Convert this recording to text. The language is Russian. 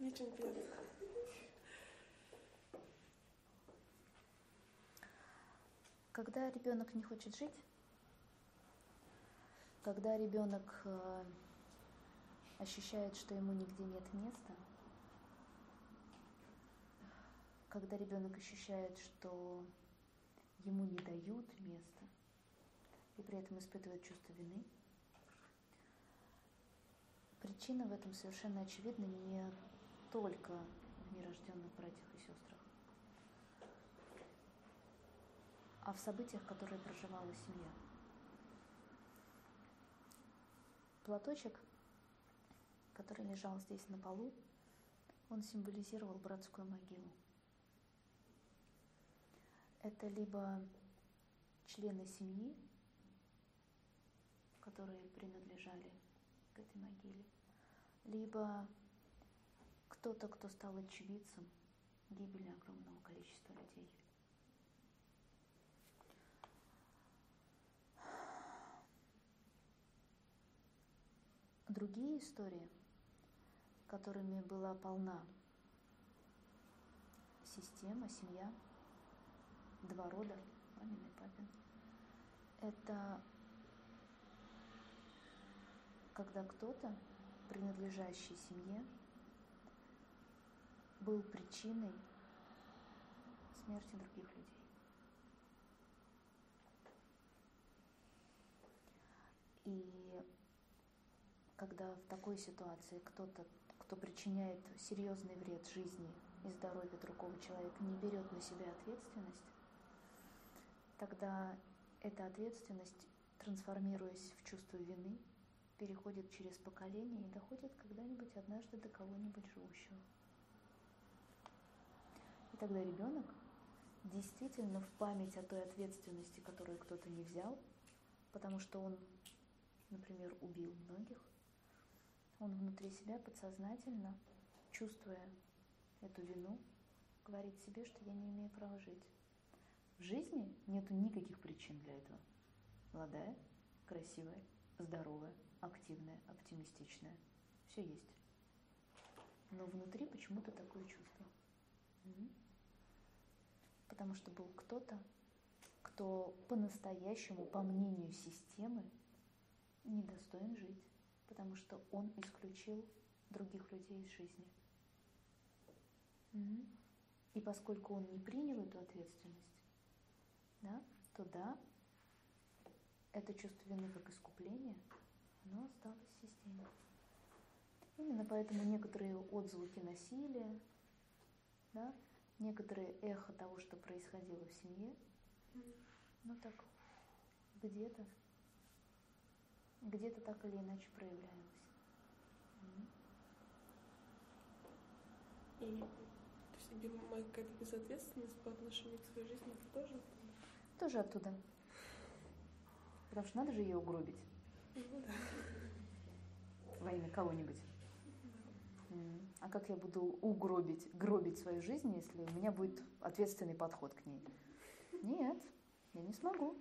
Ничем нет. Когда ребенок не хочет жить, когда ребенок э, ощущает, что ему нигде нет места, когда ребенок ощущает, что ему не дают места, и при этом испытывает чувство вины, причина в этом совершенно очевидна не только в нерожденных братьях и сестрах, а в событиях, которые проживала семья. Платочек, который лежал здесь на полу, он символизировал братскую могилу. Это либо члены семьи, которые принадлежали к этой могиле, либо кто-то, кто стал очевидцем гибели огромного количества людей. Другие истории, которыми была полна система, семья, два рода, мамин и папин, это когда кто-то, принадлежащий семье, был причиной смерти других людей. И когда в такой ситуации кто-то, кто причиняет серьезный вред жизни и здоровью другого человека, не берет на себя ответственность, тогда эта ответственность, трансформируясь в чувство вины, переходит через поколение и доходит когда-нибудь однажды до кого-нибудь живущего. Тогда ребенок действительно в память о той ответственности, которую кто-то не взял, потому что он, например, убил многих, он внутри себя подсознательно, чувствуя эту вину, говорит себе, что я не имею права жить. В жизни нету никаких причин для этого. Молодая, красивая, здоровая, активная, оптимистичная. Все есть. Но внутри почему-то такое чувство. Потому что был кто-то, кто по-настоящему, по мнению системы, недостоин жить потому что он исключил других людей из жизни. И поскольку он не принял эту ответственность, да, то да, это чувство вины как искупление, оно осталось в системе. Именно поэтому некоторые отзвуки насилия, да, некоторые эхо того, что происходило в семье, ну так где-то где-то так или иначе проявлялось. И то есть моя какая-то безответственность по отношению к своей жизни это тоже оттуда? Тоже оттуда. Потому что надо же ее угробить. Ну да. Во имя кого-нибудь. А как я буду угробить, гробить свою жизнь, если у меня будет ответственный подход к ней? Нет, я не смогу.